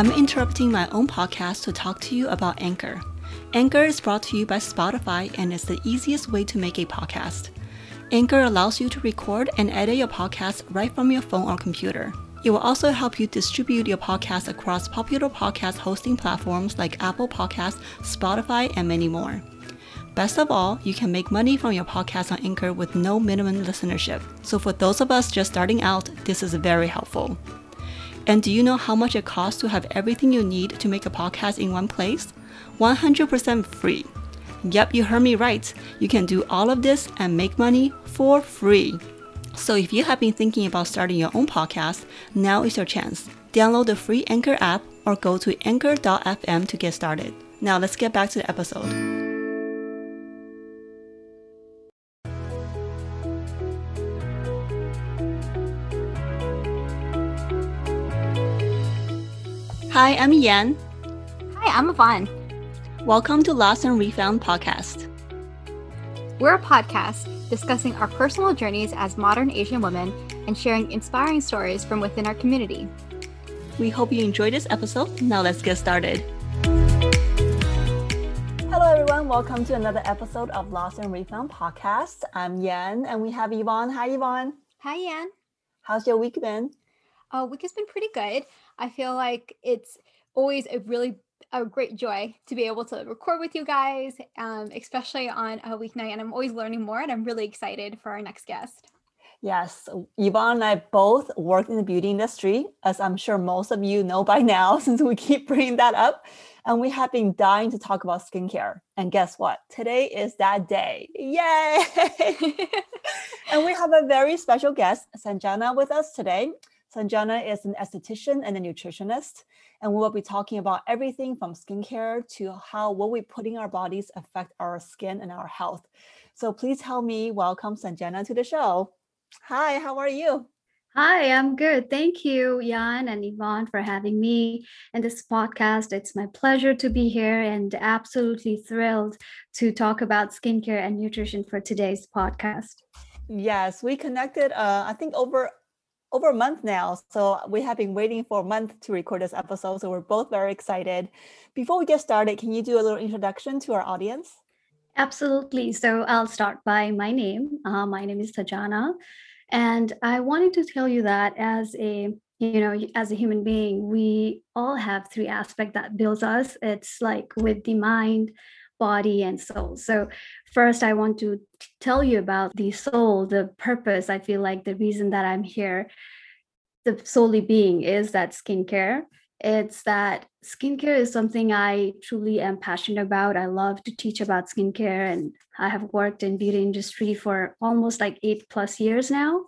I'm interrupting my own podcast to talk to you about Anchor. Anchor is brought to you by Spotify and is the easiest way to make a podcast. Anchor allows you to record and edit your podcast right from your phone or computer. It will also help you distribute your podcast across popular podcast hosting platforms like Apple Podcasts, Spotify, and many more. Best of all, you can make money from your podcast on Anchor with no minimum listenership. So for those of us just starting out, this is very helpful. And do you know how much it costs to have everything you need to make a podcast in one place? 100% free. Yep, you heard me right. You can do all of this and make money for free. So if you have been thinking about starting your own podcast, now is your chance. Download the free Anchor app or go to anchor.fm to get started. Now let's get back to the episode. Hi, I'm Yan. Hi, I'm Yvonne. Welcome to Lost and Refound podcast. We're a podcast discussing our personal journeys as modern Asian women and sharing inspiring stories from within our community. We hope you enjoyed this episode. Now let's get started. Hello, everyone. Welcome to another episode of Lost and Refound podcast. I'm Yan, and we have Yvonne. Hi, Yvonne. Hi, Yan. How's your week been? Uh, week has been pretty good. I feel like it's always a really a great joy to be able to record with you guys, um, especially on a weeknight. And I'm always learning more, and I'm really excited for our next guest. Yes, Yvonne and I both worked in the beauty industry, as I'm sure most of you know by now, since we keep bringing that up. And we have been dying to talk about skincare. And guess what? Today is that day. Yay! and we have a very special guest, Sanjana, with us today. Sanjana is an esthetician and a nutritionist, and we will be talking about everything from skincare to how what we put in our bodies affect our skin and our health. So please help me welcome Sanjana to the show. Hi, how are you? Hi, I'm good. Thank you, Jan and Yvonne, for having me in this podcast. It's my pleasure to be here and absolutely thrilled to talk about skincare and nutrition for today's podcast. Yes, we connected, uh, I think, over over a month now. So we have been waiting for a month to record this episode. So we're both very excited. Before we get started, can you do a little introduction to our audience? Absolutely. So I'll start by my name. Uh, my name is Sanjana. And I wanted to tell you that as a you know as a human being we all have three aspects that builds us it's like with the mind body and soul. So, first, I want to tell you about the soul, the purpose. I feel like the reason that I'm here, the solely being, is that skincare. It's that skincare is something I truly am passionate about. I love to teach about skincare, and I have worked in beauty industry for almost like eight plus years now.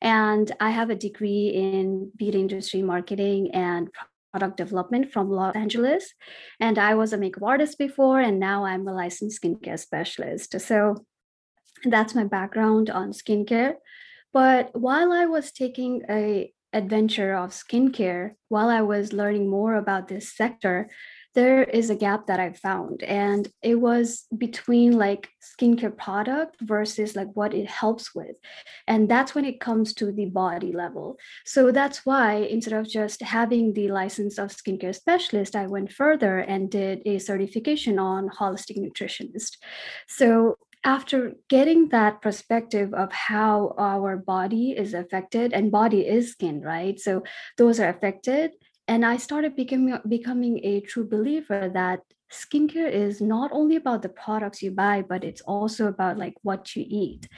And I have a degree in beauty industry marketing and product development from Los Angeles. And I was a makeup artist before, and now I'm a licensed skincare specialist. So that's my background on skincare. But while I was taking a adventure of skincare, while I was learning more about this sector, there is a gap that I found, and it was between like skincare product versus like what it helps with. And that's when it comes to the body level. So that's why instead of just having the license of skincare specialist, I went further and did a certification on holistic nutritionist. So after getting that perspective of how our body is affected and body is skin right so those are affected and i started becoming becoming a true believer that skincare is not only about the products you buy but it's also about like what you eat.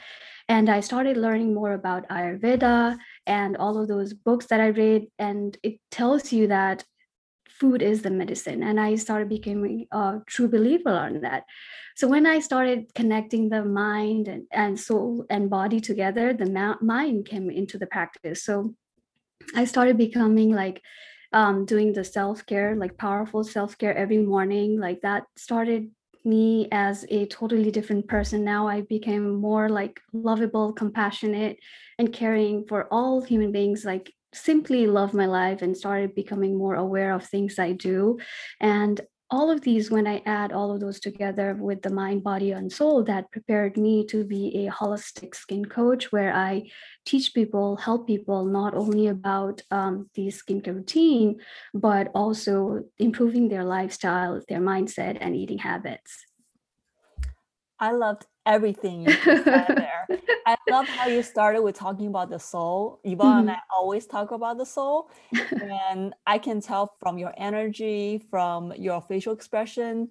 And i started learning more about ayurveda and all of those books that i read and it tells you that food is the medicine. And i started becoming a true believer on that. So when i started connecting the mind and, and soul and body together the mind came into the practice. So i started becoming like um, doing the self care, like powerful self care every morning, like that started me as a totally different person. Now I became more like lovable, compassionate, and caring for all human beings, like simply love my life and started becoming more aware of things I do. And all of these, when I add all of those together with the mind, body, and soul, that prepared me to be a holistic skin coach where I teach people, help people not only about um, the skincare routine, but also improving their lifestyle, their mindset, and eating habits. I loved everything you said there. I love how you started with talking about the soul. Yvonne mm-hmm. and I always talk about the soul. and I can tell from your energy, from your facial expression,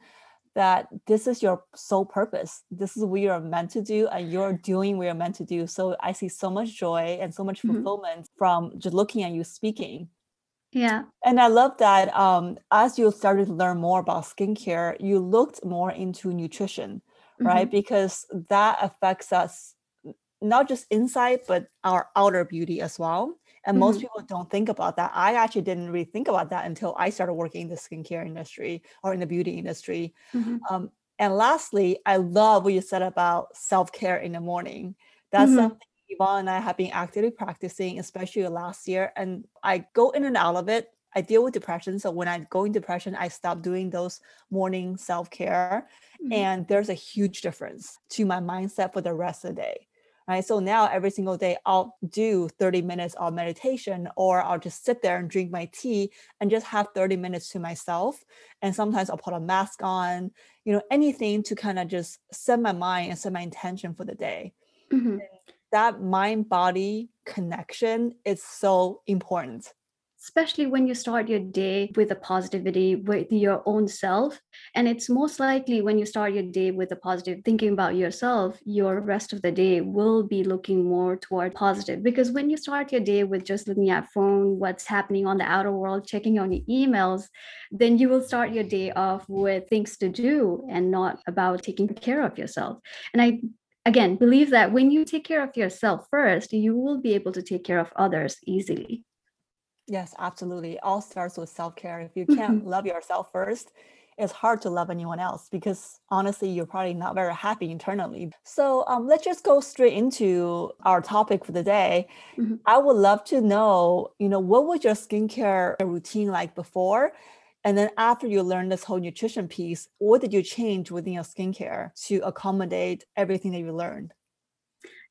that this is your sole purpose. This is what you're meant to do, and you're doing what you're meant to do. So I see so much joy and so much mm-hmm. fulfillment mm-hmm. from just looking at you speaking. Yeah. And I love that um, as you started to learn more about skincare, you looked more into nutrition mm-hmm. right? Because that affects us not just inside, but our outer beauty as well. And mm-hmm. most people don't think about that. I actually didn't really think about that until I started working in the skincare industry or in the beauty industry. Mm-hmm. Um, and lastly, I love what you said about self care in the morning. That's mm-hmm. something Yvonne and I have been actively practicing, especially last year. And I go in and out of it. I deal with depression. So when I go in depression, I stop doing those morning self care. Mm-hmm. And there's a huge difference to my mindset for the rest of the day. Right. So now every single day I'll do 30 minutes of meditation or I'll just sit there and drink my tea and just have 30 minutes to myself. And sometimes I'll put a mask on, you know, anything to kind of just set my mind and set my intention for the day. Mm-hmm. That mind body connection is so important especially when you start your day with a positivity with your own self. And it's most likely when you start your day with a positive thinking about yourself, your rest of the day will be looking more toward positive. Because when you start your day with just looking at phone, what's happening on the outer world, checking on your emails, then you will start your day off with things to do and not about taking care of yourself. And I again believe that when you take care of yourself first, you will be able to take care of others easily. Yes, absolutely. All starts with self care. If you can't mm-hmm. love yourself first, it's hard to love anyone else because honestly, you're probably not very happy internally. So um, let's just go straight into our topic for the day. Mm-hmm. I would love to know, you know, what was your skincare routine like before? And then after you learned this whole nutrition piece, what did you change within your skincare to accommodate everything that you learned?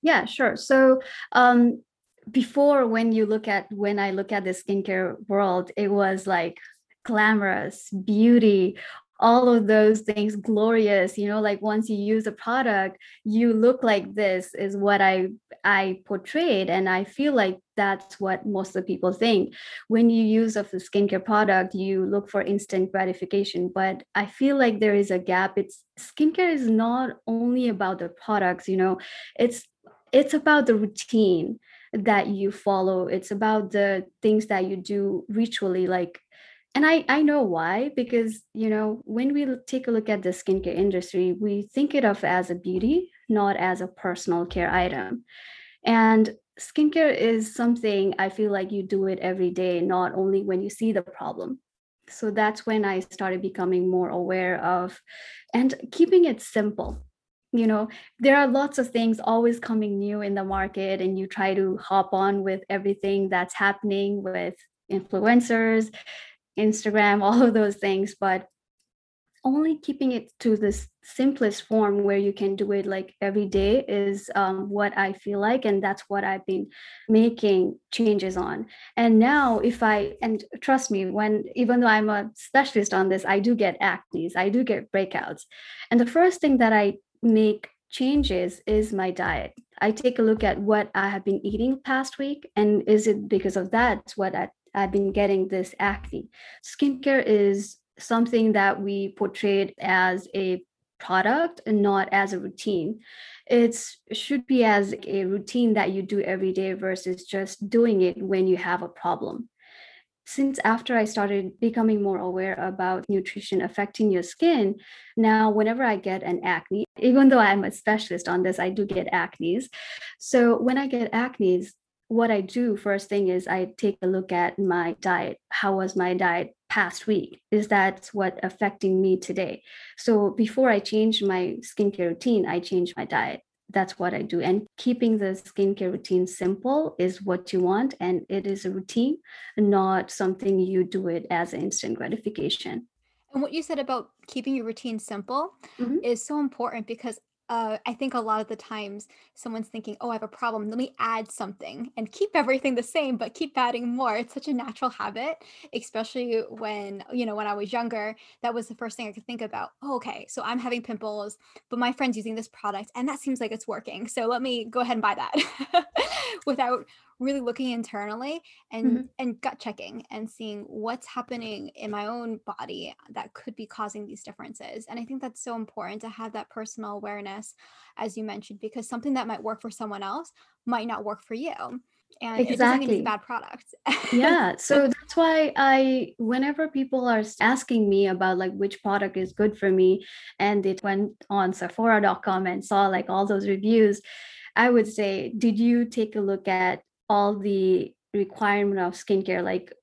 Yeah, sure. So um, before when you look at when i look at the skincare world it was like glamorous beauty all of those things glorious you know like once you use a product you look like this is what i i portrayed and i feel like that's what most of the people think. When you use of the skincare product you look for instant gratification but i feel like there is a gap. It's skincare is not only about the products you know it's it's about the routine that you follow. It's about the things that you do ritually like and i i know why because you know when we take a look at the skincare industry we think it of as a beauty not as a personal care item. And skincare is something i feel like you do it every day not only when you see the problem. So that's when i started becoming more aware of and keeping it simple you know there are lots of things always coming new in the market and you try to hop on with everything that's happening with influencers instagram all of those things but only keeping it to this simplest form where you can do it like every day is um, what i feel like and that's what i've been making changes on. And now if i and trust me when even though i'm a specialist on this i do get acne i do get breakouts. And the first thing that i make changes is my diet. I take a look at what I have been eating past week, and is it because of that what I, I've been getting this acne? Skincare is something that we portrayed as a product and not as a routine. It should be as a routine that you do every day versus just doing it when you have a problem since after I started becoming more aware about nutrition affecting your skin, now whenever I get an acne, even though I'm a specialist on this, I do get acne. So when I get acne, what I do first thing is I take a look at my diet. How was my diet past week? Is that what affecting me today? So before I change my skincare routine, I change my diet that's what I do. And keeping the skincare routine simple is what you want. And it is a routine, not something you do it as an instant gratification. And what you said about keeping your routine simple Mhm. is so important because uh, I think a lot of the times someone's thinking, oh, I have a problem. Let me add something and keep everything the same, but keep adding more. It's such a natural habit, especially when, you know, when I was younger, that was the first thing I could think about. Oh, okay, so I'm having pimples, but my friend's using this product and that seems like it's working. So let me go ahead and buy that without really looking internally and Mhm. and gut checking and seeing what's happening in my own body that could be causing these differences and i think that's so important to have that personal awareness as you mentioned because something that might work for someone else might not work for you and it it's a Exactly. bad product Yeah, so that's why I, whenever people are asking me about like which product is good for me, and they went on Sephora.com and saw like all those reviews, I would say, did you take a look at all the requirement of skincare? Like,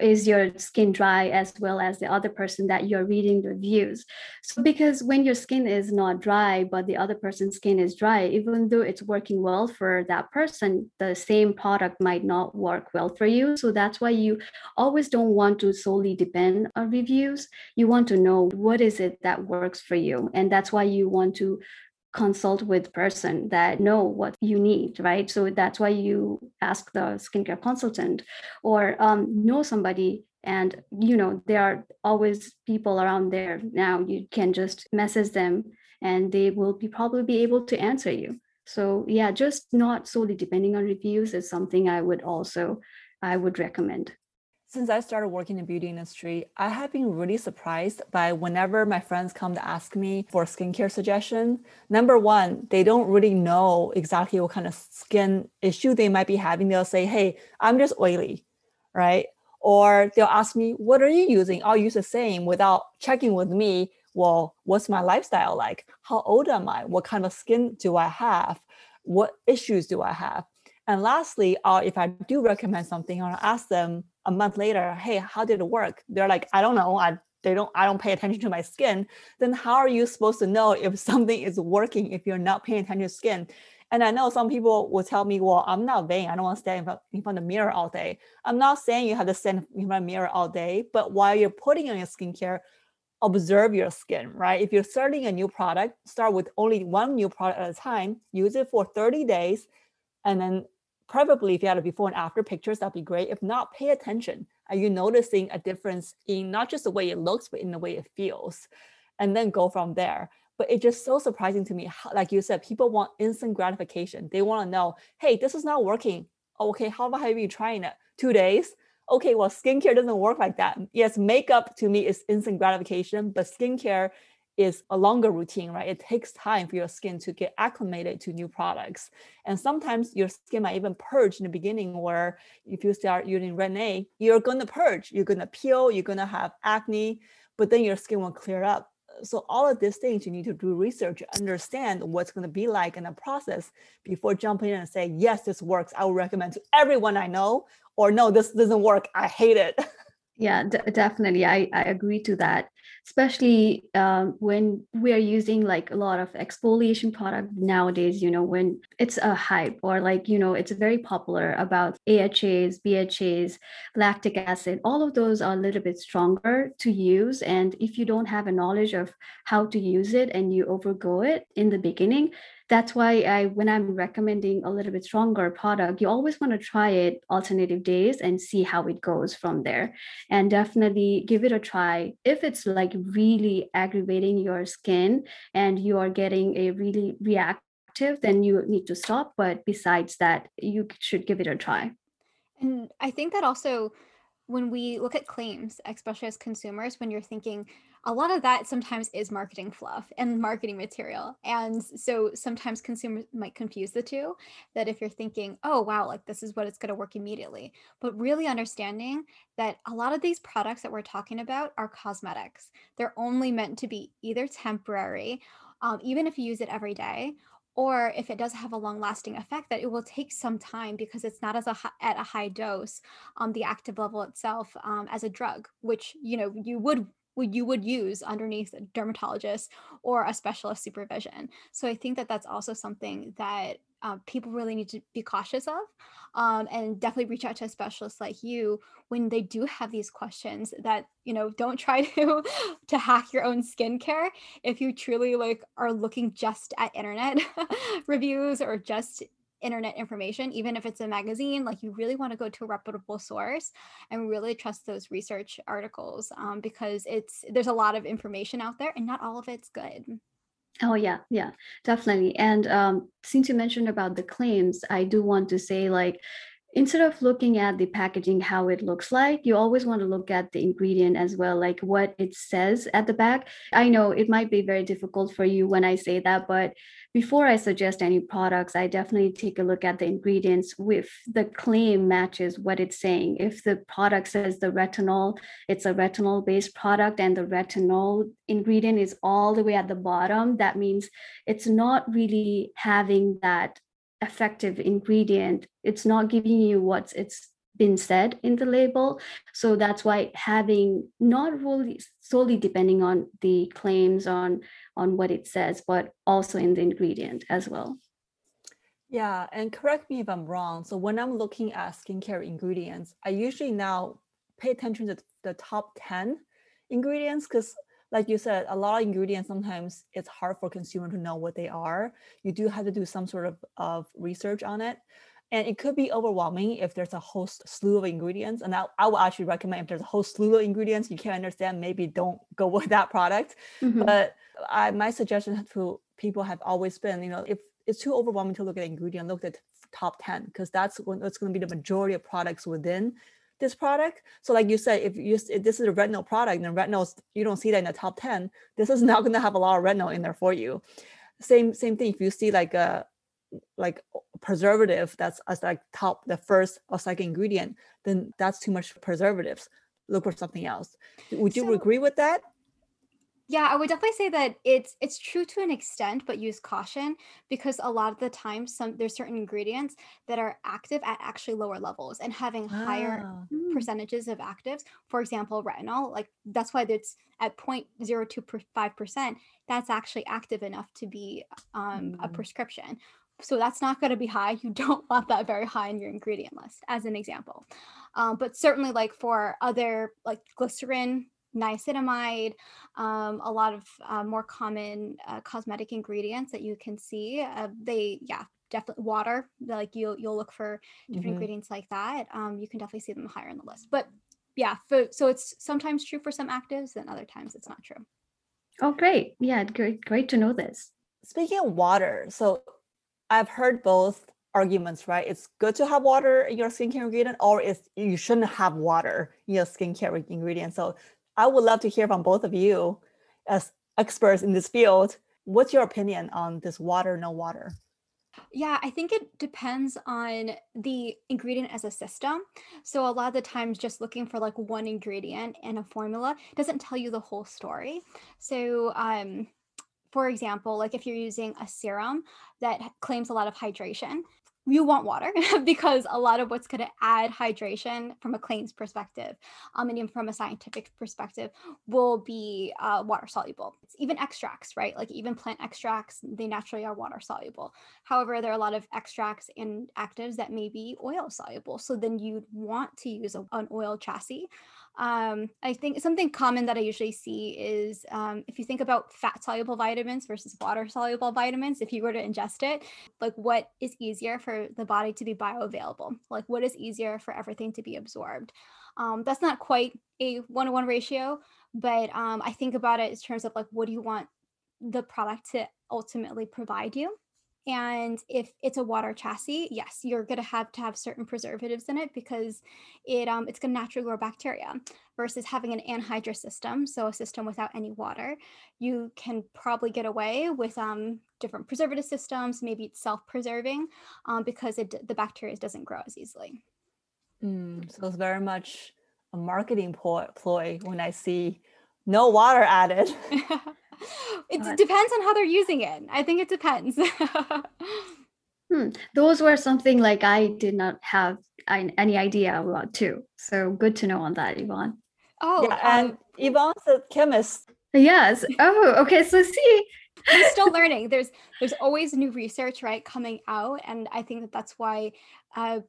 is your skin dry as well as the other person that you're reading the reviews? So, because when your skin is not dry, but the other person's skin is dry, even though it's working well for that person, the same product might not work well for you. So, that's why you always don't want to solely depend on reviews. You want to know what is it that works for you. And that's why you want to consult with person that know what you need right? So that's why you ask the skincare consultant or um, know somebody and you know there are always people around there now. You can just message them and they will be probably be able to answer you. So yeah just not solely depending on reviews is something i would also i would recommend Since I started working in the beauty industry, I have been really surprised by whenever my friends come to ask me for skincare suggestion. Number one, they don't really know exactly what kind of skin issue they might be having. They'll say, "Hey, I'm just oily," right? Or they'll ask me, "What are you using?" I'll use the same without checking with me. Well, what's my lifestyle like? How old am I? What kind of skin do I have? What issues do I have? And lastly, uh, if I do recommend something, I'll ask them a month later, hey, how did it work? They're like, I don't know. I they don't I don't pay attention to my skin. Then how are you supposed to know if something is working if you're not paying attention to skin? And I know some people will tell me, well, I'm not vain. I don't want to stand in front, in front of the mirror all day. I'm not saying you have to stand in front of the mirror all day, but while you're putting on your skincare, observe your skin, right? If you're starting a new product, start with only one new product at a time, use it for 30 days, and then preferably if you had a before and after pictures, that'd be great. If not, pay attention. Are you noticing a difference in not just the way it looks, but in the way it feels? And then go from there. But it's just so surprising to me. How, like you said, people want instant gratification. They want to know, hey, this is not working. Okay, how about have you trying it? Two days? Okay, well, skincare doesn't work like that. Yes, makeup to me is instant gratification, but skincare is a longer routine, right? It takes time for your skin to get acclimated to new products. And sometimes your skin might even purge in the beginning, where if you start using Retin-A, you're going to purge, you're going to peel, you're going to have acne, but then your skin will clear up. So all of these things you need to do research, understand what's going to be like in the process before jumping in and say, yes, this works. I would recommend to everyone I know, or no, this doesn't work. I hate it. Yeah, d- definitely. I, I agree to that. Especially um, when we are using like a lot of exfoliation product nowadays, you know, when it's a hype or like, you know, it's very popular about AHAs, BHAs, lactic acid, all of those are a little bit stronger to use. And if you don't have a knowledge of how to use it and you overgo it in the beginning, that's why I, when I'm recommending a little bit stronger product, you always want to try it alternative days and see how it goes from there. And definitely give it a try. If it's like really aggravating your skin and you are getting a really reactive, then you need to stop. But besides that, you should give it a try. and i think that also when we look at claims, especially as consumers, when you're thinking a lot of that sometimes is marketing fluff and marketing material. And so sometimes consumers might confuse the two that if you're thinking, oh, wow, like this is what it's going to work immediately, but really understanding that a lot of these products that we're talking about are cosmetics. They're only meant to be either temporary, um, even if you use it every day, or if it does have a long lasting effect that it will take some time because it's not as a at a high dose um, the active level itself um, as a drug which you know you would you would use underneath a dermatologist or a specialist supervision. So I think that that's also something that uh, people really need to be cautious of um, and definitely reach out to a specialist like you when they do have these questions that you know don't try to to hack your own skincare if you truly like are looking just at internet reviews or just internet information, even if it's a magazine, like you really want to go to a reputable source and really trust those research articles um, because it's there's a lot of information out there and not all of it's good. Oh yeah, yeah, definitely. And um, since you mentioned about the claims, I do want to say like instead of looking at the packaging how it looks like you always want to look at the ingredient as well like what it says at the back i know it might be very difficult for you when i say that but before i suggest any products i definitely take a look at the ingredients if the claim matches what it's saying. If the product says the retinol it's a retinol based product and the retinol ingredient is all the way at the bottom that means it's not really having that effective ingredient. It's not giving you what's it's been said in the label so that's why having not really solely depending on the claims on on what it says but also in the ingredient as well yeah and correct me if i'm wrong so when i'm looking at skincare ingredients i usually now pay attention to the top 10 ingredients because like you said, a lot of ingredients sometimes it's hard for consumer to know what they are. You do have to do some sort of, of research on it. And it could be overwhelming if there's a whole slew of ingredients. And I, I would actually recommend if there's a whole slew of ingredients you can't understand, maybe don't go with that product. Mm-hmm. But I, my suggestion to people have always been, you know, if it's too overwhelming to look at ingredient, look at top 10 because that's when it's going to be the majority of products within this product. So like you said, if you if this is a retinol product and retinols, you don't see that in the top 10, this is not going to have a lot of retinol in there for you. Same same thing if you see like a like preservative that's as like top the first or second ingredient, then that's too much preservatives. Look for something else. Would you so, agree with that? Yeah, I would definitely say that it's it's true to an extent, but use caution because a lot of the time some there's certain ingredients that are active at actually lower levels and having higher hmm. percentages of actives. For example, retinol, like that's why it's at 0.025%. That's actually active enough to be um, mm. a prescription. So that's not going to be high. You don't want that very high in your ingredient list, as an example. Um, but certainly, like for other like glycerin, niacinamide, um, a lot of uh, more common uh, cosmetic ingredients that you can see. Uh, they, yeah, definitely water. Like you'll you'll look for different mm-hmm. ingredients like that. Um, you can definitely see them higher in the list. But yeah, for, so it's sometimes true for some actives, and other times it's not true. Oh, great! Yeah, great, great to know this. Speaking of water, so I've heard both arguments, right? It's good to have water in your skincare ingredient, or it's you shouldn't have water in your skincare ingredient. So I would love to hear from both of you as experts in this field. What's your opinion on this water, no water? Yeah, I think it depends on the ingredient as a system. So a lot of the times just looking for like one ingredient in a formula doesn't tell you the whole story. So um for example, like if you're using a serum that claims a lot of hydration, you want water because a lot of what's going to add hydration from a claims perspective um, and even from a scientific perspective will be uh, water soluble. It's even extracts right? Like even plant extracts they naturally are water soluble. However there are a lot of extracts and actives that may be oil soluble. So then you'd want to use a, an oil chassis um, I think something common that I usually see is um, if you think about fat soluble vitamins versus water soluble vitamins, if you were to ingest it, like what is easier for the body to be bioavailable? Like what is easier for everything to be absorbed? Um, that's not quite a one to one ratio, but um, I think about it in terms of like what do you want the product to ultimately provide you? And if it's a water chassis, yes, you're going to have to have certain preservatives in it because it um, it's going to naturally grow bacteria. Versus having an anhydrous system, so a system without any water, you can probably get away with um, different preservative systems. Maybe it's self-preserving um, because it, the bacteria doesn't grow as easily. Mm, so it's very much a marketing ploy when I see no water added. it but, depends on how they're using it. I think it depends. hmm. Those were something like I did not have any idea about too. So good to know on that, Yvonne. Oh, yeah, and um, Yvonne's a chemist. Yes. Oh, okay. So see, we're still learning. There's there's always new research right coming out, and I think that that's why uh,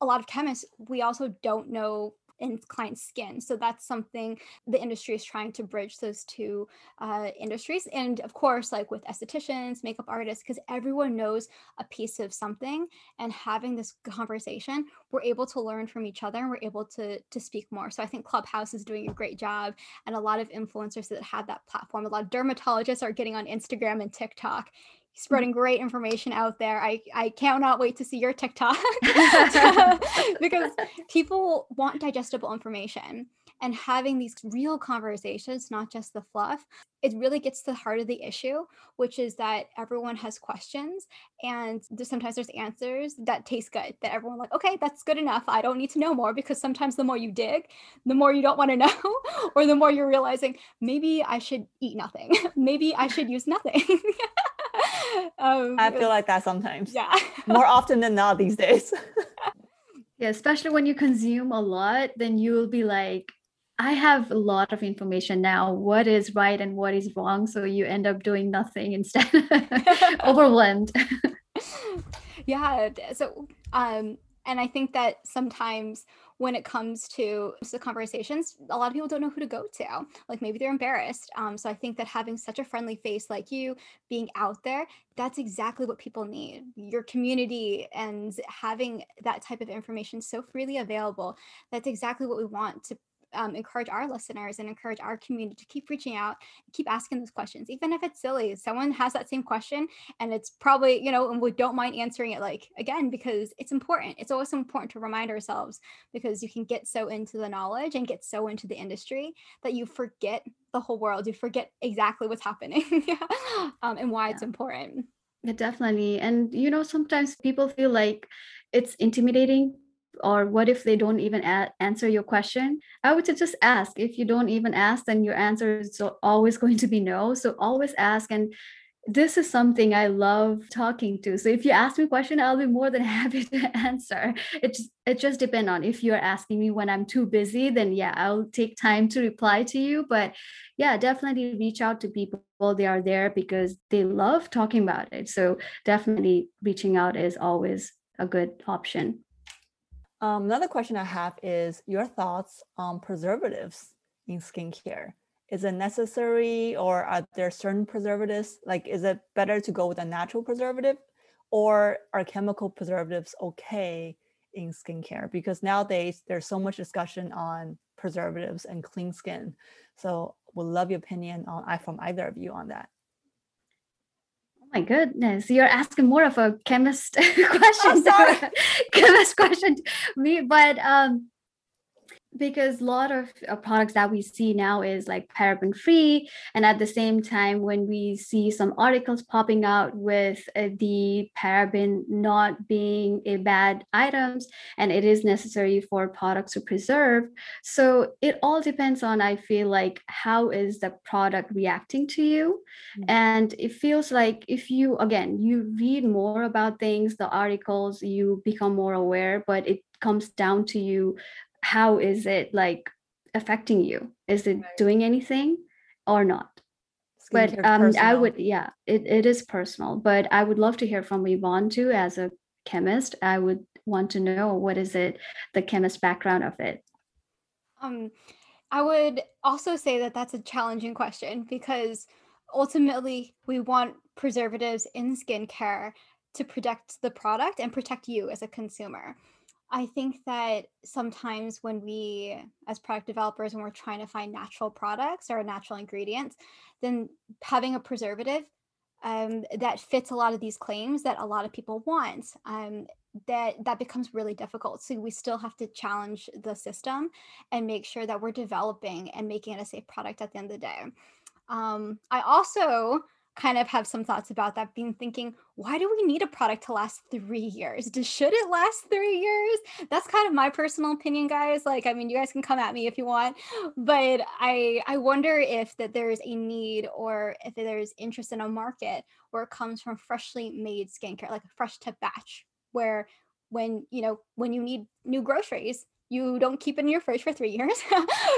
a lot of chemists we also don't know in client skin. So that's something the industry is trying to bridge those two uh, industries. And of course, like with estheticians, makeup artists, because everyone knows a piece of something and having this conversation, we're able to learn from each other and we're able to, to speak more. So I think Clubhouse is doing a great job and a lot of influencers that have that platform, a lot of dermatologists are getting on Instagram and TikTok spreading mm-hmm. great information out there. I, I cannot wait to see your TikTok because people want digestible information and having these real conversations, not just the fluff, it really gets to the heart of the issue, which is that everyone has questions and there's, sometimes there's answers that taste good that everyone like, okay, that's good enough. I don't need to know more because sometimes the more you dig, the more you don't want to know, or the more you're realizing maybe I should eat nothing. maybe I should use nothing. um, I feel like that sometimes. Yeah. More often than not these days. yeah, especially when you consume a lot, then you will be like, I have a lot of information now. What is right and what is wrong? So you end up doing nothing instead, overwhelmed. yeah. So, um, and I think that sometimes when it comes to the conversations, a lot of people don't know who to go to. Like maybe they're embarrassed. Um, so I think that having such a friendly face like you, being out there, that's exactly what people need. Your community and having that type of information so freely available, that's exactly what we want to um, encourage our listeners and encourage our community to keep reaching out, keep asking those questions, even if it's silly. Someone has that same question, and it's probably you know, and we don't mind answering it like again because it's important. It's always important to remind ourselves because you can get so into the knowledge and get so into the industry that you forget the whole world. You forget exactly what's happening um, and why yeah. it's important. Yeah, definitely. And you know, sometimes people feel like it's intimidating or what if they don't even a- answer your question i would just ask if you don't even ask then your answer is always going to be no so always ask and this is something I love talking to. So if you ask me a question, I'll be more than happy to answer. It just it just depends on if you're asking me when I'm too busy, then yeah, I'll take time to reply to you. But yeah, definitely reach out to people. They are there because they love talking about it. So definitely reaching out is always a good option. Um, another question I have is your thoughts on preservatives in skincare. Is it necessary or are there certain preservatives? Like, is it better to go with a natural preservative or are chemical preservatives okay in skincare? Because nowadays there's so much discussion on preservatives and clean skin. So, would love your opinion on from either of you on that my goodness, you're asking more of a chemist question. Oh, chemist question me, but um, because a lot of products that we see now is like paraben free and at the same time when we see some articles popping out with uh, the paraben not being a bad items and it is necessary for products to preserve so it all depends on i feel like how is the product reacting to you mm-hmm. and it feels like if you again you read more about things the articles you become more aware but it comes down to you how is it like affecting you is it doing anything or not but um, I would, yeah, it, it is personal. But I would love to hear from Yvonne too, as a chemist. I would want to know what is it, the chemist background of it. Um, I would also say that that's a challenging question because ultimately we want preservatives in skincare to protect the product and protect you as a consumer. I think that sometimes when we, as product developers, when we're trying to find natural products or natural ingredients, then having a preservative um, that fits a lot of these claims that a lot of people want, um, that that becomes really difficult. So we still have to challenge the system and make sure that we're developing and making it a safe product at the end of the day. Um, I also kind of have some thoughts about that being thinking why do we need a product to last three years? Should it last three years? That's kind of my personal opinion guys like i mean you guys can come at me if you want but i i wonder if that there's a need or if there's interest in a market where it comes from freshly made skincare like a fresh to batch where when you know when you need new groceries you don't keep it in your fridge for three years.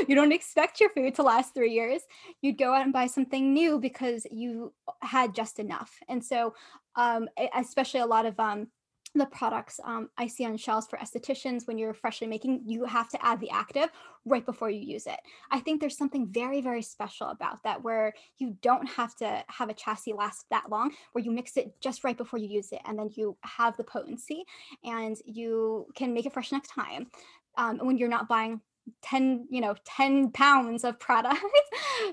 you don't expect your food to last three years. You'd go out and buy something new because you had just enough. And so, um, especially a lot of um, the products um, I see on shelves for estheticians when you're freshly making, you have to add the active right before you use it. I think there's something very, very special about that where you don't have to have a chassis last that long, where you mix it just right before you use it and then you have the potency and you can make it fresh next time um, when you're not buying 10 you know 10 pounds of product.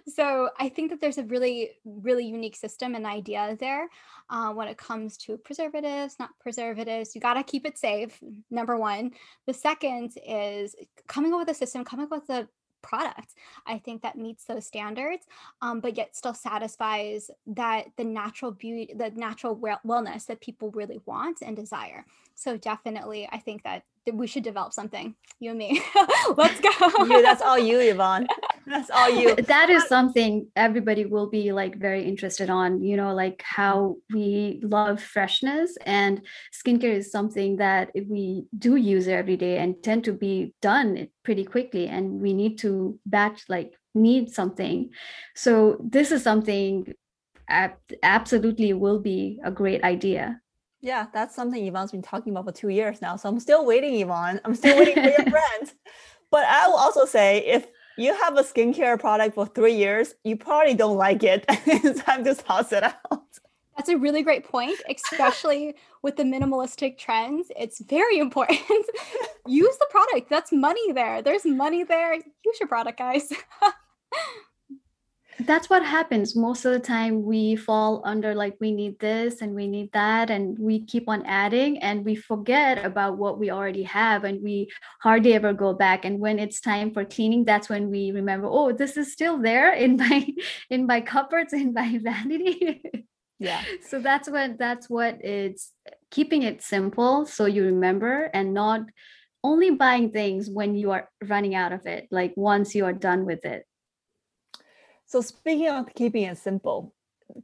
So i think that there's a really really unique system and idea there uh, when it comes to preservatives not preservatives. You got to keep it safe number one. The second is coming up with a system coming up with a product i think that meets those standards um, but yet still satisfies that the natural beauty the natural wellness that people really want and desire. So definitely i think that we should develop something you and me. Let's go. You, that's all you yvonne that's all you that is something everybody will be like very interested on you know like how we love freshness and skincare is something that we do use every day and tend to be done pretty quickly and we need to batch like need something so this is something absolutely will be a great idea yeah, that's something Yvonne's been talking about for two years now. So I'm still waiting, Yvonne. I'm still waiting for your friends. But I will also say if you have a skincare product for three years, you probably don't like it. it's time to toss it out. That's a really great point, especially with the minimalistic trends. It's very important. Use the product. That's money there. There's money there. Use your product, guys that's what happens. Most of the time we fall under like we need this and we need that and we keep on adding and we forget about what we already have and we hardly ever go back. And when it's time for cleaning that's when we remember oh this is still there in my in my cupboards in my vanity. Yeah. So that's what that's what it's keeping it simple so you remember and not only buying things when you are running out of it like once you are done with it so speaking of keeping it simple,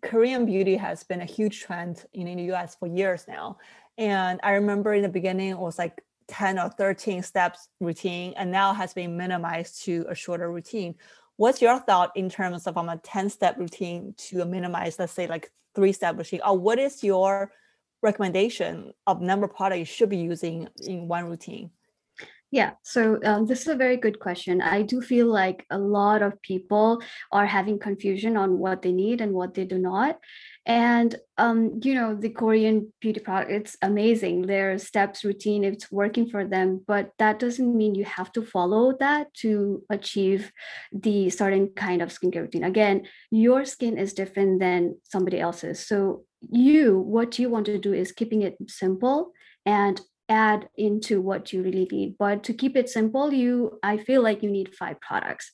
Korean beauty has been a huge trend in the US for years now. And I remember in the beginning it was like 10 or 13 steps routine and now has been minimized to a shorter routine. What's your thought in terms of from a 10 step routine to a minimized, let's say like three step routine? Or what is your recommendation of number of products you should be using in one routine? Yeah, so um, this is a very good question. I do feel like a lot of people are having confusion on what they need and what they do not. And um, you know, the Korean beauty product, it's amazing. Their steps routine, it's working for them, but that doesn't mean you have to follow that to achieve the certain kind of skincare routine. Again, your skin is different than somebody else's. So you, what you want to do is keeping it simple and add into what you really need. But to keep it simple, you I feel like you need five products.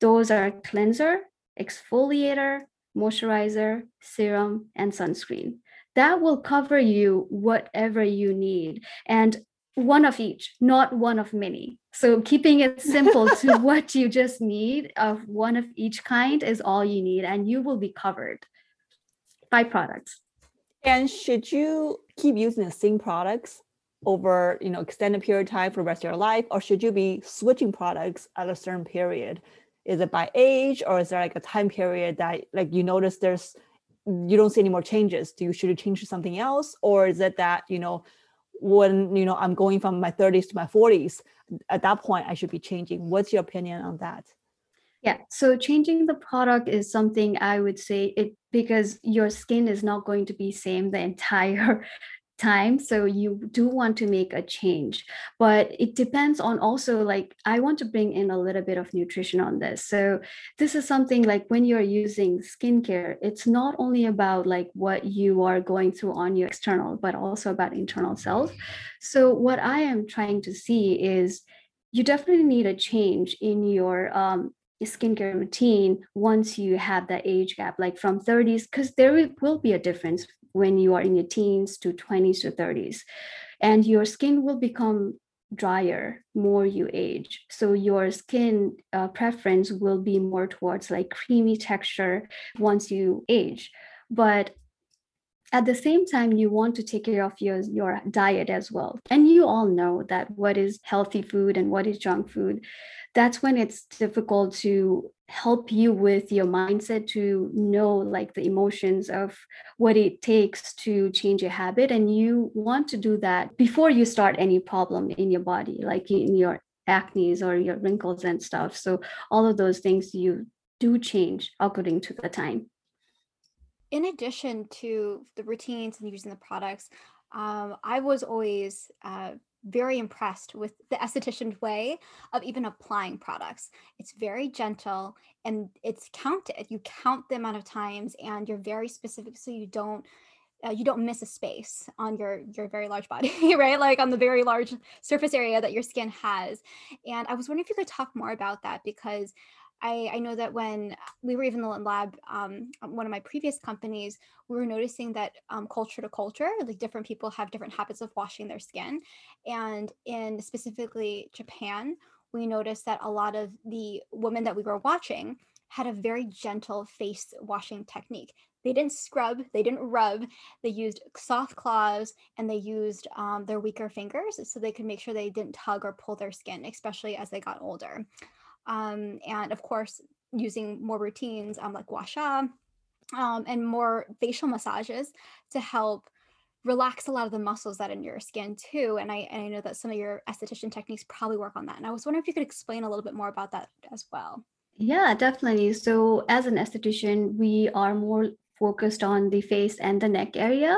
Those are cleanser, exfoliator, moisturizer, serum, and sunscreen. That will cover you whatever you need. And one of each, not one of many. So keeping it simple to what you just need of one of each kind is all you need, and you will be covered. Five products. And should you keep using the same products over you know extended period of time for the rest of your life or should you be switching products at a certain period? Is it by age or is there like a time period that like you notice there's you don't see any more changes? Do you should you change to something else? Or is it that you know when you know i'm going from my 30s to my 40s at that point i should be changing? What's your opinion on that? Yeah so changing the product is something i would say it because your skin is not going to be same the entire time so you do want to make a change. But it depends on also like i want to bring in a little bit of nutrition on this. So this is something like when you're using skincare it's not only about like what you are going through on your external but also about internal self so what i am trying to see is you definitely need a change in your um, skincare routine once you have that age gap like from 30s because there will be a difference when you are in your teens to 20s to 30s. And your skin will become drier more you age so your skin uh, preference will be more towards like creamy texture once you age but at the same time you want to take care of your your diet as well. And you all know that what is healthy food and what is junk food that's when it's difficult to help you with your mindset to know like the emotions of what it takes to change a habit. And you want to do that before you start any problem in your body like in your acne or your wrinkles and stuff. So all of those things you do change according to the time in addition to the routines and using the products, um, I was always uh, very impressed with the esthetician way of even applying products. It's very gentle and it's counted. You count the amount of times and you're very specific so you don't uh, you don't miss a space on your your very large body right like on the very large surface area that your skin has and i was wondering if you could talk more about that because I, I know that when we were even in the lab, um, one of my previous companies, we were noticing that um, culture to culture, like different people have different habits of washing their skin. And in specifically Japan, we noticed that a lot of the women that we were watching had a very gentle face washing technique. They didn't scrub, they didn't rub, they used soft claws and they used um, their weaker fingers so they could make sure they didn't tug or pull their skin, especially as they got older um, and of course using more routines um, like gua sha um, and more facial massages to help relax a lot of the muscles that in your skin too. And I, and I know that some of your esthetician techniques probably work on that. And I was wondering if you could explain a little bit more about that as well. Yeah, definitely. So, as an esthetician, we are more focused on the face and the neck area.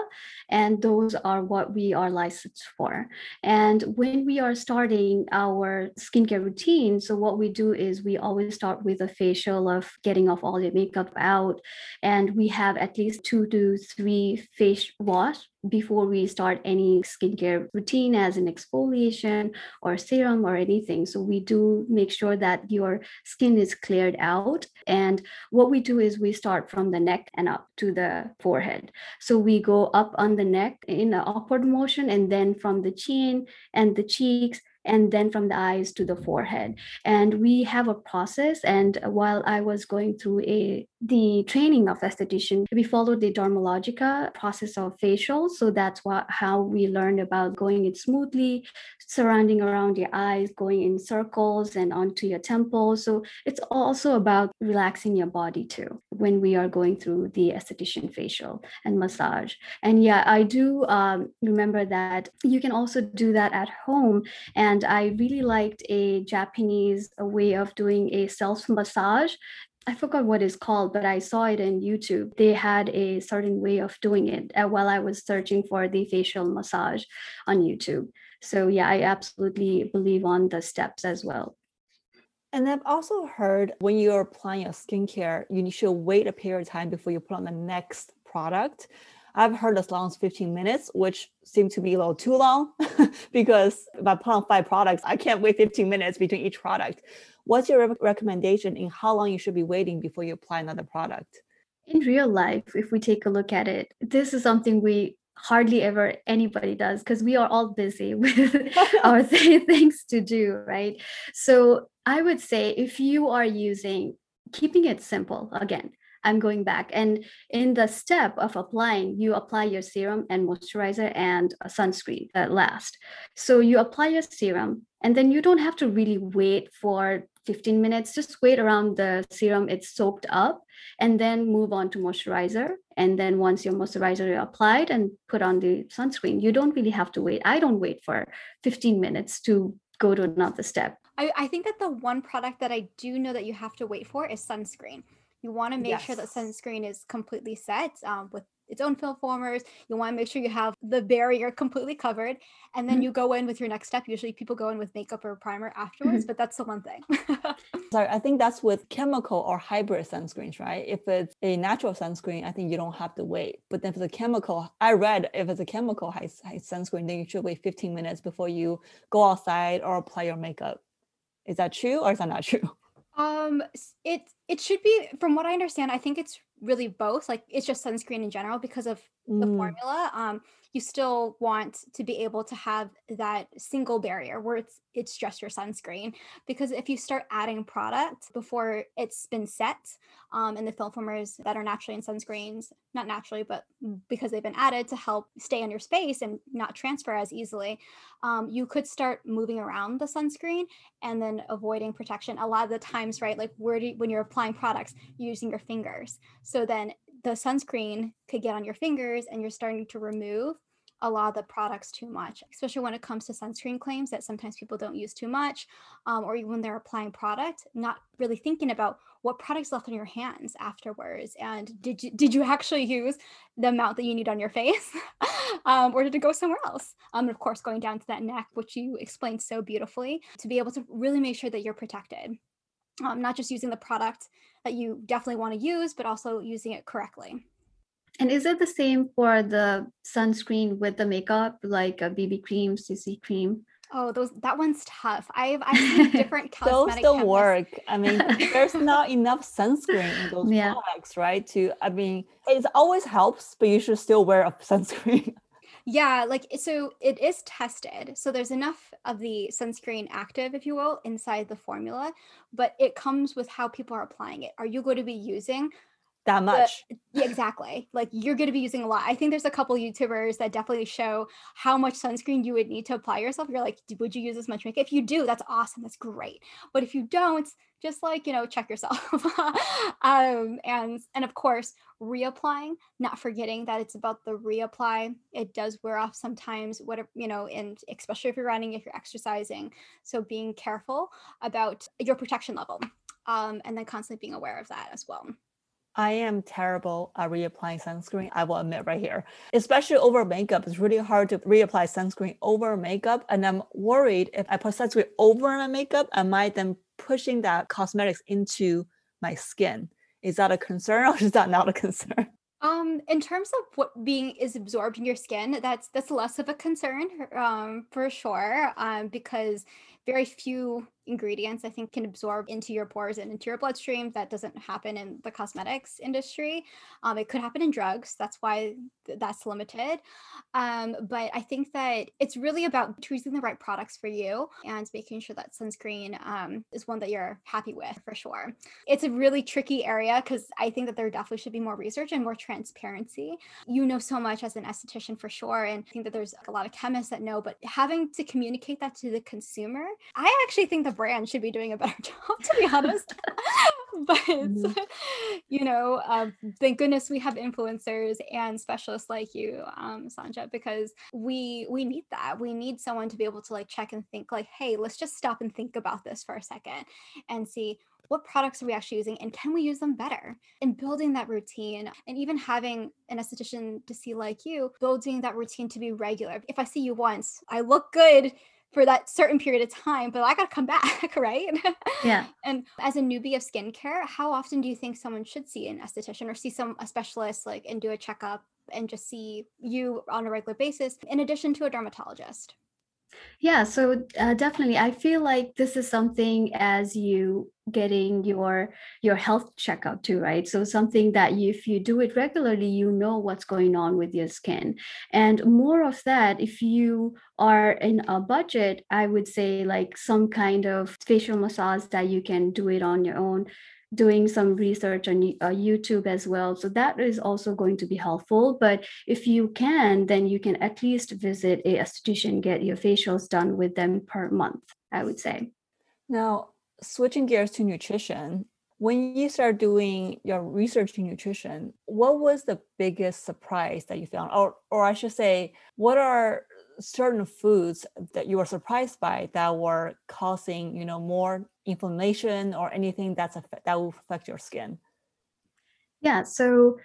And those are what we are licensed for. And when we are starting our skincare routine, so what we do is we always start with a facial of getting off all your makeup out. And we have at least two to three face wash before we start any skincare routine as an exfoliation or serum or anything. So we do make sure that your skin is cleared out. And what we do is we start from the neck and up to the forehead. So we go up on the neck in an upward motion and then from the chin and the cheeks and then from the eyes to the forehead. And we have a process. And while I was going through a the training of esthetician, we followed the Dermalogica process of facial. So that's what how we learned about going it smoothly, surrounding around your eyes, going in circles and onto your temples. So it's also about relaxing your body too when we are going through the esthetician facial and massage. And yeah, I do um, remember that you can also do that at home. And I really liked a Japanese way of doing a self massage I forgot what it's called, but I saw it in YouTube. They had a certain way of doing it uh, while I was searching for the facial massage on YouTube. So, yeah, I absolutely believe on the steps as well. And I've also heard when you're applying your skincare, you should wait a period of time before you put on the next product. I've heard as long as 15 minutes, which seemed to be a little too long because if I put on five products, I can't wait 15 minutes between each product. What's your recommendation in how long you should be waiting before you apply another product? In real life, if we take a look at it, this is something we hardly ever anybody does because we are all busy with our things to do, right? So I would say if you are using keeping it simple again I'm going back. And in the step of applying, you apply your serum and moisturizer and sunscreen at last. So you apply your serum, and then you don't have to really wait for 15 minutes. Just wait around the serum, it's soaked up, and then move on to moisturizer. And then once your moisturizer is applied and put on the sunscreen, you don't really have to wait. I don't wait for 15 minutes to go to another step. I, I think that the one product that I do know that you have to wait for is sunscreen you want to make yes. sure that sunscreen is completely set um, with its own film formers. You want to make sure you have the barrier completely covered. And then mm-hmm. you go in with your next step. Usually people go in with makeup or primer afterwards, mm-hmm. but that's the one thing. Sorry, I think that's with chemical or hybrid sunscreens, right? If it's a natural sunscreen, I think you don't have to wait. But then if it's a chemical, I read if it's a chemical high, high sunscreen, then you should wait 15 minutes before you go outside or apply your makeup. Is that true or is that not true? Um, it it should be from what I understand. I think it's really both. Like it's just sunscreen in general because of the Mm. formula, um, you still want to be able to have that single barrier where it's it's just your sunscreen. Because if you start adding product before it's been set, um, and the film formers that are naturally in sunscreens, not naturally, but because they've been added to help stay on your space and not transfer as easily, um, you could start moving around the sunscreen and then avoiding protection. A lot of the times, right, like where do you, when you're applying products, you're using your fingers. So then the sunscreen could get on your fingers and you're starting to remove a lot of the products too much, especially when it comes to sunscreen claims that sometimes people don't use too much, um, or even when they're applying product, not really thinking about what products left on your hands afterwards, and did you did you actually use the amount that you need on your face, um, or did it go somewhere else? Um, and of course, going down to that neck, which you explained so beautifully, to be able to really make sure that you're protected, um, not just using the product that you definitely want to use, but also using it correctly. And is it the same for the sunscreen with the makeup, like a BB cream, CC cream? Oh, those that one's tough. I've I've seen different Those cosmetic don't chemists- work. I mean, there's not enough sunscreen in those Yeah. products, right? To I mean, it always helps, but you should still wear a sunscreen. Yeah, like so it is tested. So there's enough of the sunscreen active, if you will, inside the formula, but it comes with how people are applying it. Are you going to be using that much. Exactly. Like you're going to be using a lot. I think there's a couple YouTubers that definitely show how much sunscreen you would need to apply yourself. You're like, would you use this much makeup? If you do, that's awesome. That's great. But if you don't, just like you know, check yourself. um, and and of course, reapplying. Not forgetting that it's about the reapply. It does wear off sometimes. Whatever you know, and especially if you're running, if you're exercising. So being careful about your protection level. Um, and then constantly being aware of that as well. I am terrible at reapplying sunscreen. I will admit right here, especially over makeup. It's really hard to reapply sunscreen over makeup, and I'm worried if I put sunscreen over my makeup, am I then pushing that cosmetics into my skin? Is that a concern, or is that not a concern? Um, in terms of what being is absorbed in your skin, that's that's less of a concern, um, for sure. Um, because very few ingredients I think can absorb into your pores and into your bloodstream. That doesn't happen in the cosmetics industry. Um, it could happen in drugs. That's why th- that's limited. Um, but I think that it's really about choosing the right products for you and making sure that sunscreen um, is one that you're happy with for sure. It's a really tricky area because I think that there definitely should be more research and more transparency. You know so much as an esthetician for sure, and I think that there's a lot of chemists that know, but having to communicate that to the consumer, I actually think brand should be doing a better job, to be honest. but you know, um, thank goodness we have influencers and specialists like you, um, Sanja, because we we need that. We need someone to be able to like check and think, like, hey, let's just stop and think about this for a second and see what products are we actually using and can we use them better and building that routine and even having an esthetician to see like you building that routine to be regular if i see you once i look good for that certain period of time but i gotta come back right Yeah. and as a newbie of skincare how often do you think someone should see an esthetician or see some a specialist like and do a checkup and just see you on a regular basis in addition to a dermatologist Yeah, so uh, definitely, I feel like this is something as you getting your your health checkup too, right? So something that you, if you do it regularly, you know what's going on with your skin. And more of that, if you are in a budget, I would say like some kind of facial massage that you can do it on your own doing some research on uh, YouTube as well. So that is also going to be helpful. But if you can, then you can at least visit a esthetician, get your facials done with them per month, I would say. Now, switching gears to nutrition, when you start doing your research in nutrition, what was the biggest surprise that you found? Or, or I should say, what are certain foods that you were surprised by that were causing, you know, more inflammation or anything that's affect, that will affect your skin? Yeah. So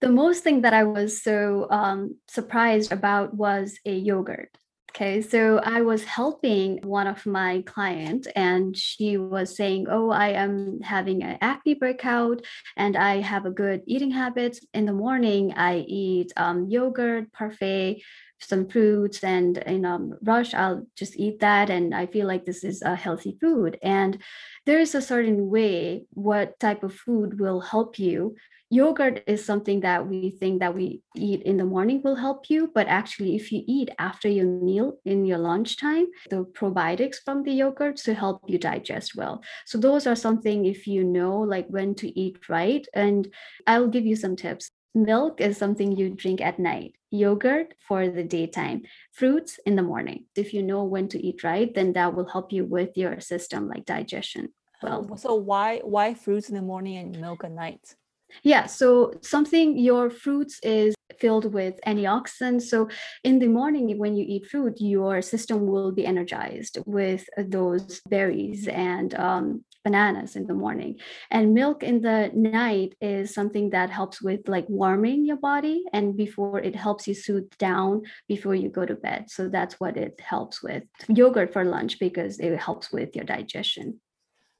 the most thing that I was so um, surprised about was a yogurt. Okay, so I was helping one of my client, and she was saying, "Oh, I am having an acne breakout, and I have a good eating habit. In the morning, I eat um, yogurt, parfait, some fruits, and in um, rush, I'll just eat that, and I feel like this is a healthy food. And there is a certain way what type of food will help you. Yogurt is something that we think that we eat in the morning will help you but actually if you eat after your meal in your lunchtime the probiotics from the yogurt to help you digest well. So those are something if you know like when to eat right and i'll give you some tips milk is something you drink at night yogurt for the daytime fruits in the morning if you know when to eat right then that will help you with your system like digestion well so why why fruits in the morning and milk at night? Yeah, so something your fruits is filled with antioxidants. So in the morning, when you eat fruit, your system will be energized with those berries and um, bananas in the morning. And milk in the night is something that helps with like warming your body and before it helps you soothe down before you go to bed. So that's what it helps with. Yogurt for lunch because it helps with your digestion.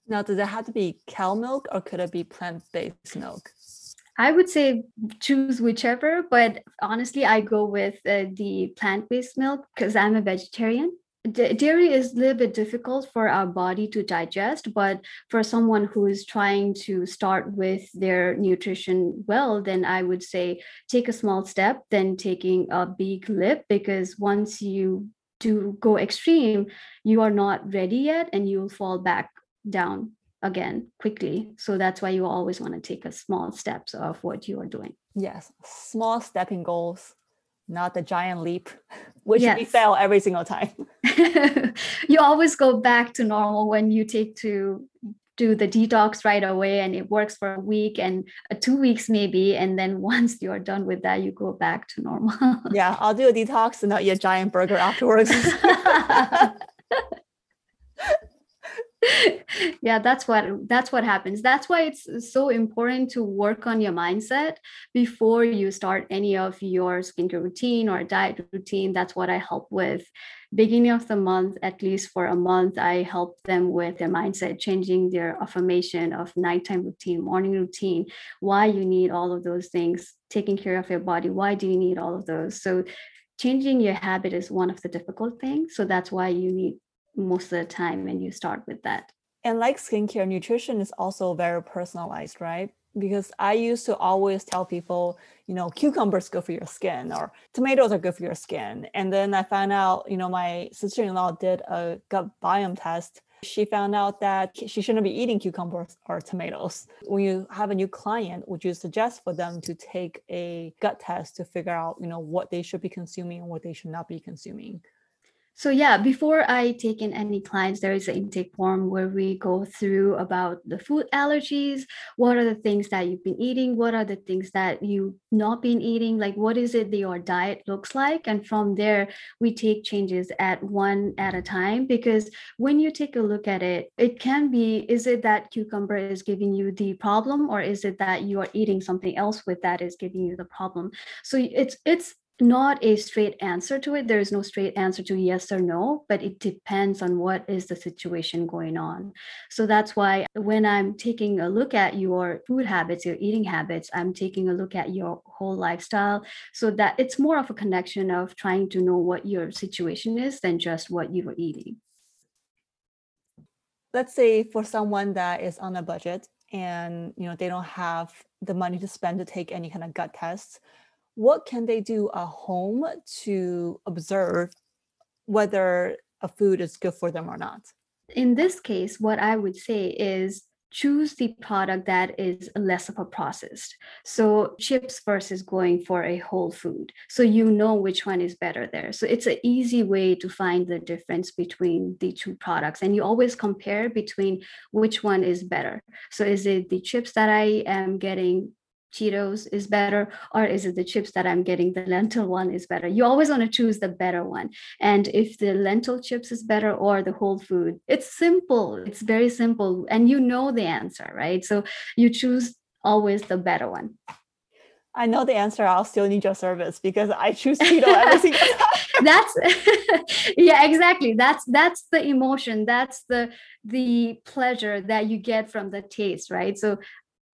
Now, does it have to be cow milk or could it be plant-based milk? I would say choose whichever, but honestly, I go with uh, the plant based milk because I'm a vegetarian. D- dairy is a little bit difficult for our body to digest, but for someone who is trying to start with their nutrition well, then I would say take a small step, then taking a big leap, because once you do go extreme, you are not ready yet and you'll fall back down again quickly. So that's why you always want to take a small steps of what you are doing. Yes, small stepping goals, not the giant leap, which we Yes. fail every single time. you always go back to normal when you take to do the detox right away and it works for a week and uh, two weeks maybe and then once you're done with that you go back to normal Yeah, I'll do a detox and not eat a giant burger afterwards. yeah that's what that's what happens. That's why it's so important to work on your mindset before you start any of your skincare routine or diet routine. That's what i help with. Beginning of the month at least for a month i help them with their mindset changing their affirmation of nighttime routine morning routine. Why you need all of those things taking care of your body why do you need all of those? So changing your habit is one of the difficult things. So that's why you need most of the time and you start with that and like skincare, nutrition is also very personalized, right? Because I used to always tell people, you know, cucumbers good for your skin or tomatoes are good for your skin. And then I found out, you know, my sister-in-law did a gut biome test. She found out that she shouldn't be eating cucumbers or tomatoes. When you have a new client, would you suggest for them to take a gut test to figure out, you know, what they should be consuming and what they should not be consuming? So yeah, before I take in any clients, there is an intake form where we go through about the food allergies. What are the things that you've been eating? What are the things that you've not been eating? Like what is it that your diet looks like? And from there, we take changes at one at a time. Because when you take a look at it, it can be, is it that cucumber is giving you the problem, or is it that you are eating something else with that is giving you the problem? So it's it's not a straight answer to it. There is no straight answer to yes or no, but it depends on what is the situation going on. So that's why when I'm taking a look at your food habits, your eating habits, I'm taking a look at your whole lifestyle so that it's more of a connection of trying to know what your situation is than just what you were eating. let's say for someone that is on a budget and you know they don't have the money to spend to take any kind of gut tests what can they do at home to observe whether a food is good for them or not In this case, what I would say is choose the product that is less of a processed. So chips versus going for a whole food. So you know which one is better there. So it's an easy way to find the difference between the two products. And you always compare between which one is better. So is it the chips that I am getting Cheetos is better, or is it the chips that I'm getting? The lentil one is better. You always want to choose the better one. And if the lentil chips is better or the whole food, it's simple. It's very simple. And you know the answer, right? So you choose always the better one. i know the answer i'll still need your service because i choose keto every single time that's yeah exactly that's that's the emotion that's the the pleasure that you get from the taste right so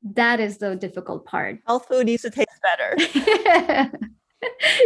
that is the difficult part. Health food needs to taste better.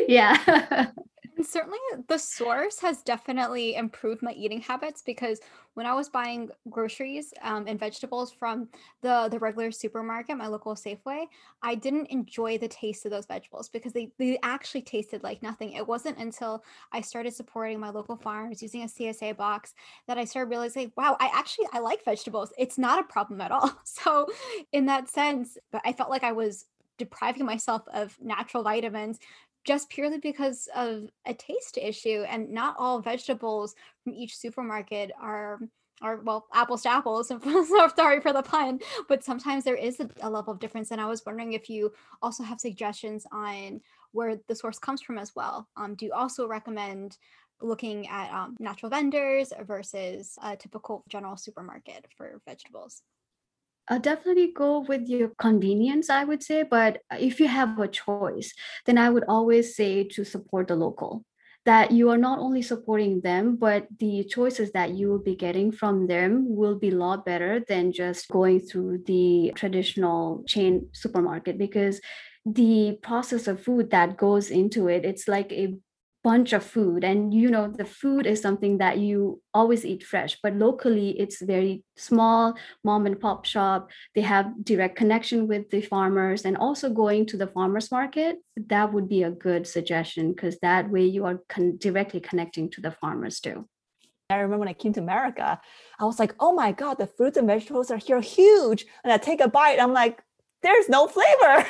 Yeah And certainly the source has definitely improved my eating habits because when I was buying groceries um, and vegetables from the, the regular supermarket, my local Safeway, I didn't enjoy the taste of those vegetables because they, they actually tasted like nothing. It wasn't until I started supporting my local farms using a CSA box that I started realizing, wow, I actually I like vegetables. It's not a problem at all. So in that sense, but I felt like I was depriving myself of natural vitamins just purely because of a taste issue and not all vegetables from each supermarket are are well apples to apples so sorry for the pun but sometimes there is a, a, level of difference and i was wondering if you also have suggestions on where the source comes from as well. Um, do you also recommend looking at um, natural vendors versus a typical general supermarket for vegetables uh, definitely go with your convenience, I would say. But if you have a choice, then I would always say to support the local. That you are not only supporting them, but the choices that you will be getting from them will be a lot better than just going through the traditional chain supermarket because the process of food that goes into it, it's like a bunch of food and you know the food is something that you always eat fresh but locally it's very small mom and pop shop they have direct connection with the farmers and also going to the farmers market that would be a good suggestion because that way you are con- directly connecting to the farmers too I remember when I came to America, I was like, oh my God, the fruits and vegetables are here huge. And I take a bite, I'm like, there's no flavor.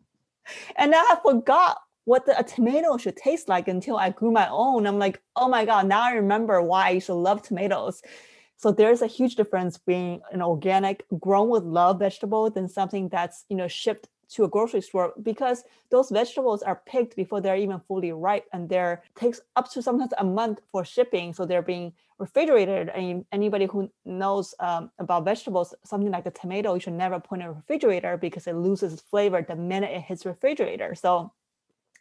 and I forgot what the, a tomato should taste like until I grew my own. I'm like, oh my God, now I remember why I should love tomatoes. So there's a huge difference being an organic, grown with love vegetable than something that's, you know, shipped to a grocery store because those vegetables are picked before they're even fully ripe and they're takes up to sometimes a month for shipping. So they're being refrigerated. And anybody who knows um, about vegetables, something like a tomato, you should never put in a refrigerator because it loses flavor the minute it hits refrigerator. So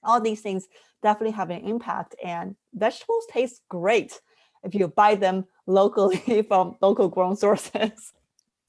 all these things definitely have an impact and vegetables taste great if you buy them locally from local grown sources.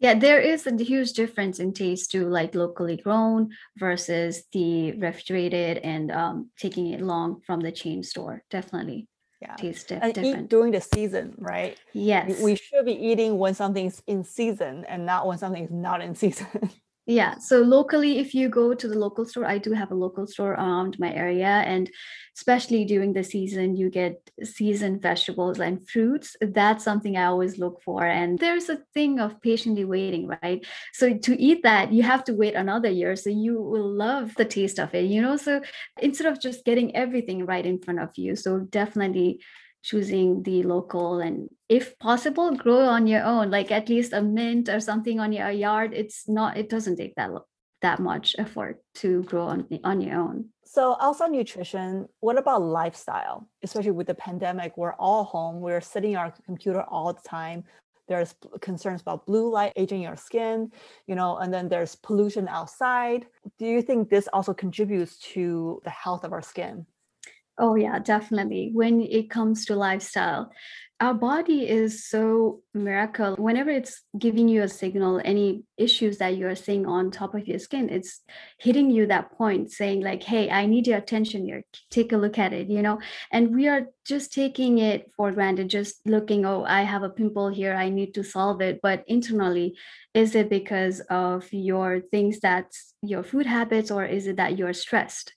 Yeah there is a huge difference in taste to like locally grown versus the refrigerated and um, taking it long from the chain store. Definitely yeah taste and different. during the season right? Yes. we should be eating when something's in season and not when something's not in season yeah so locally if you go to the local store i do have a local store around my area and especially during the season you get seasoned vegetables and fruits. That's something i always look for and there's a thing of patiently waiting right? So to eat that you have to wait another year so you will love the taste of it you know? So instead of just getting everything right in front of you so definitely choosing the local and if possible grow on your own like at least a mint or something on your yard. It's not it doesn't take that that much effort to grow on, on your own. So outside nutrition what about lifestyle? Especially with the pandemic we're all home we're sitting our computer all the time. There's concerns about blue light aging your skin you know and then there's pollution outside. Do you think this also contributes to the health of our skin Oh, yeah, definitely. When it comes to lifestyle, our body is so miracle. Whenever it's giving you a signal, any issues that you're seeing on top of your skin, it's hitting you that point saying, like, hey, I need your attention here. Take a look at it, you know? And we are just taking it for granted, just looking, oh, I have a pimple here. I need to solve it. But internally, is it because of your things that's your food habits, or is it that you're stressed?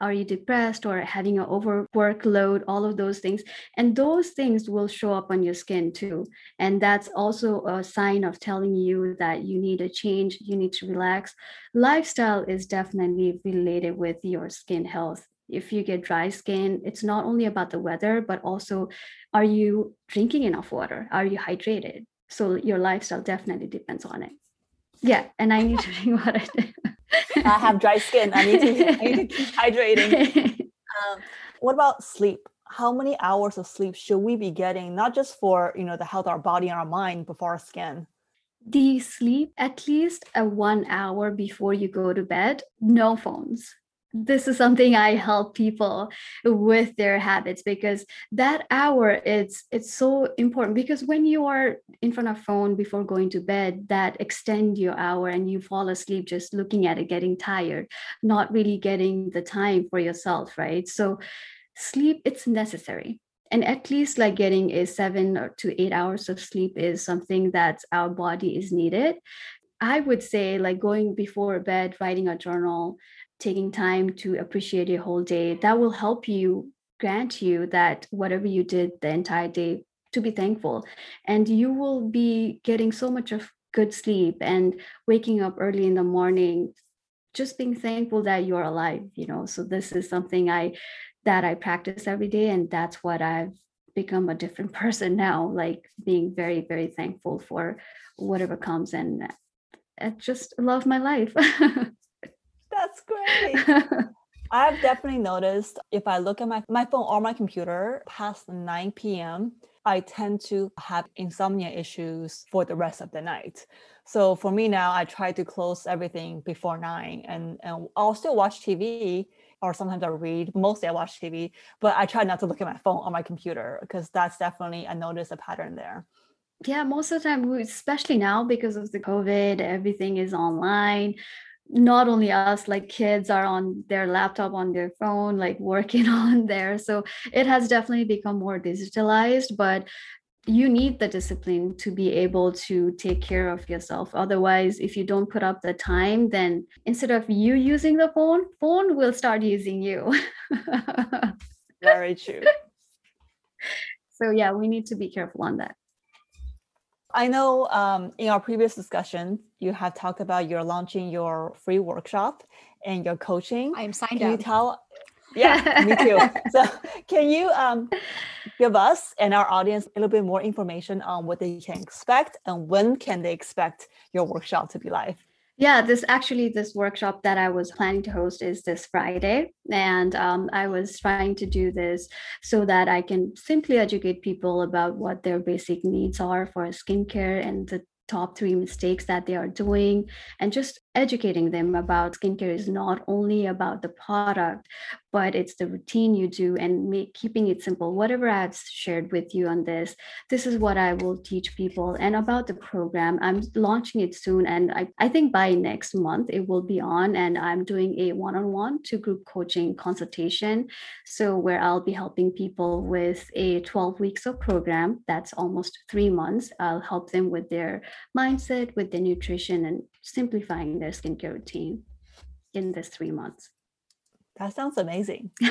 Are you depressed or having an over workload all of those things? And those things will show up on your skin too. And that's also a sign of telling you that you need a change you need to relax. Lifestyle is definitely related with your skin health. If you get dry skin it's not only about the weather but also are you drinking enough water? Are you hydrated? So your lifestyle definitely depends on it yeah and i need to drink water I have dry skin. I need to, I need to keep hydrating. Um, what about sleep? How many hours of sleep should we be getting, not just for you know the health of our body and our mind, but for our skin? The sleep at least a one hour before you go to bed. No phones this is something i help people with their habits because that hour it's it's so important because when you are in front of phone before going to bed that extend your hour and you fall asleep just looking at it getting tired not really getting the time for yourself right? So sleep it's necessary. And at least like getting a seven or to eight hours of sleep is something that our body is needed. I would say like going before bed writing a journal taking time to appreciate your whole day that will help you grant you that whatever you did the entire day to be thankful. And you will be getting so much of good sleep and waking up early in the morning just being thankful that you're alive you know? So this is something i that i practice every day and that's what i've become a different person now like being very very thankful for whatever comes and i just love my life that's great i've definitely noticed if i look at my, my phone or my computer past 9 p.m I tend to have insomnia issues for the rest of the night. So for me now, I try to close everything before nine, and, and I'll still watch TV or sometimes I read. Mostly I watch TV, but I try not to look at my phone or my computer because that's definitely I notice a pattern there. Yeah, most of the time, especially now because of the COVID, everything is online not only us like kids are on their laptop on their phone like working on there. So it has definitely become more digitalized but you need the discipline to be able to take care of yourself. Otherwise if you don't put up the time then instead of you using the phone phone will start using you. Very true. So yeah we need to be careful on that I know um, in our previous discussion, you have talked about you're launching your free workshop and your coaching. I'm signed can up. You tell, yeah, me too. So, can you um, give us and our audience a little bit more information on what they can expect and when can they expect your workshop to be live? Yeah, this actually this workshop that I was planning to host is this Friday, and um, I was trying to do this so that I can simply educate people about what their basic needs are for skincare and the top three mistakes that they are doing and just educating them about skincare is not only about the product but it's the routine you do and make, keeping it simple. Whatever i've shared with you on this this is what i will teach people. And about the program i'm launching it soon and i, I think by next month it will be on and i'm doing a one-on-one to group coaching consultation. So where i'll be helping people with a 12 weeks of program that's almost three months. I'll help them with their mindset with their nutrition and simplifying their skincare routine in this three months. That sounds amazing.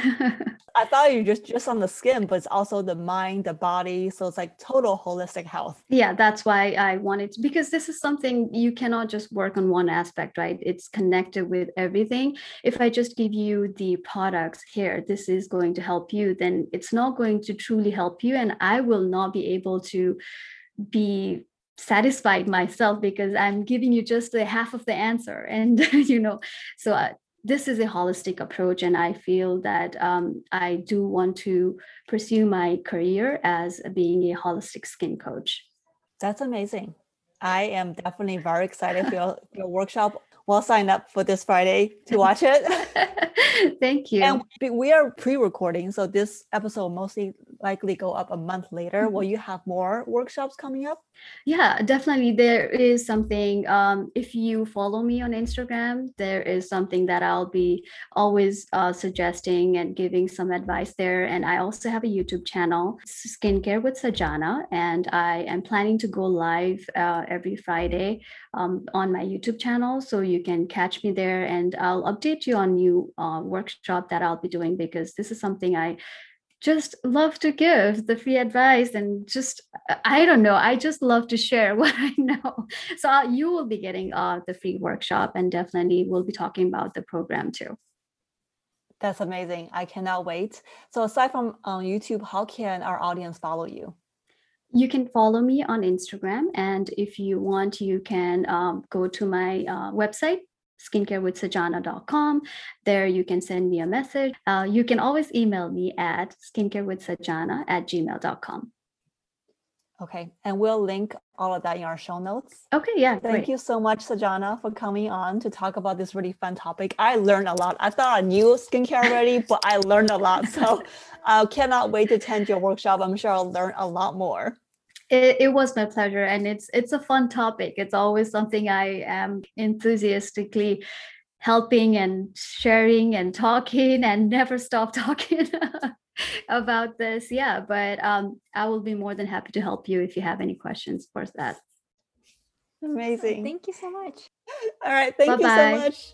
I thought you just just on the skin, but it's also the mind, the body. So it's like total holistic health. Yeah, that's why I wanted to, because this is something you cannot just work on one aspect, right? It's connected with everything. If I just give you the products here, this is going to help you, then it's not going to truly help you. And I will not be able to be satisfied myself because i'm giving you just the half of the answer. And you know so uh, this is a holistic approach and i feel that um, i do want to pursue my career as being a holistic skin coach. That's amazing. I am definitely very excited for your, your workshop well sign up for this Friday to watch it. Thank you. And we are pre-recording, so this episode mostly likely go up a month later. Mm-hmm. Will you have more workshops coming up? Yeah, definitely. There is something. Um, if you follow me on Instagram, there is something that I'll be always uh, suggesting and giving some advice there. And I also have a YouTube channel, Skincare with Sanjana, and I am planning to go live uh, every Friday um, on my YouTube channel. So you can catch me there and I'll update you on new uh, workshop that I'll be doing because this is something I just love to give the free advice and just i don't know i just love to share what i know. So uh, you will be getting uh, the free workshop and definitely we'll be talking about the program too. That's amazing. I cannot wait. So aside from on youtube how can our audience follow you you can follow me on Instagram. And if you want, you can um, go to my uh, website, skincarewithsanjana.com. There you can send me a message. Uh, you can always email me at skincarewithsanjana at gmail.com. Okay. And we'll link all of that in our show notes. Okay. Yeah. Thank great. you so much, Sanjana, for coming on to talk about this really fun topic. I learned a lot. I thought I knew skincare already, but I learned a lot. So I cannot wait to attend your workshop. I'm sure I'll learn a lot more. It, it, was my pleasure and it's it's a fun topic it's always something i am enthusiastically helping and sharing and talking and never stop talking about this. Yeah, but um, I will be more than happy to help you if you have any questions for that. Amazing. Thank you so much. All right. Thank you Bye-bye. so much.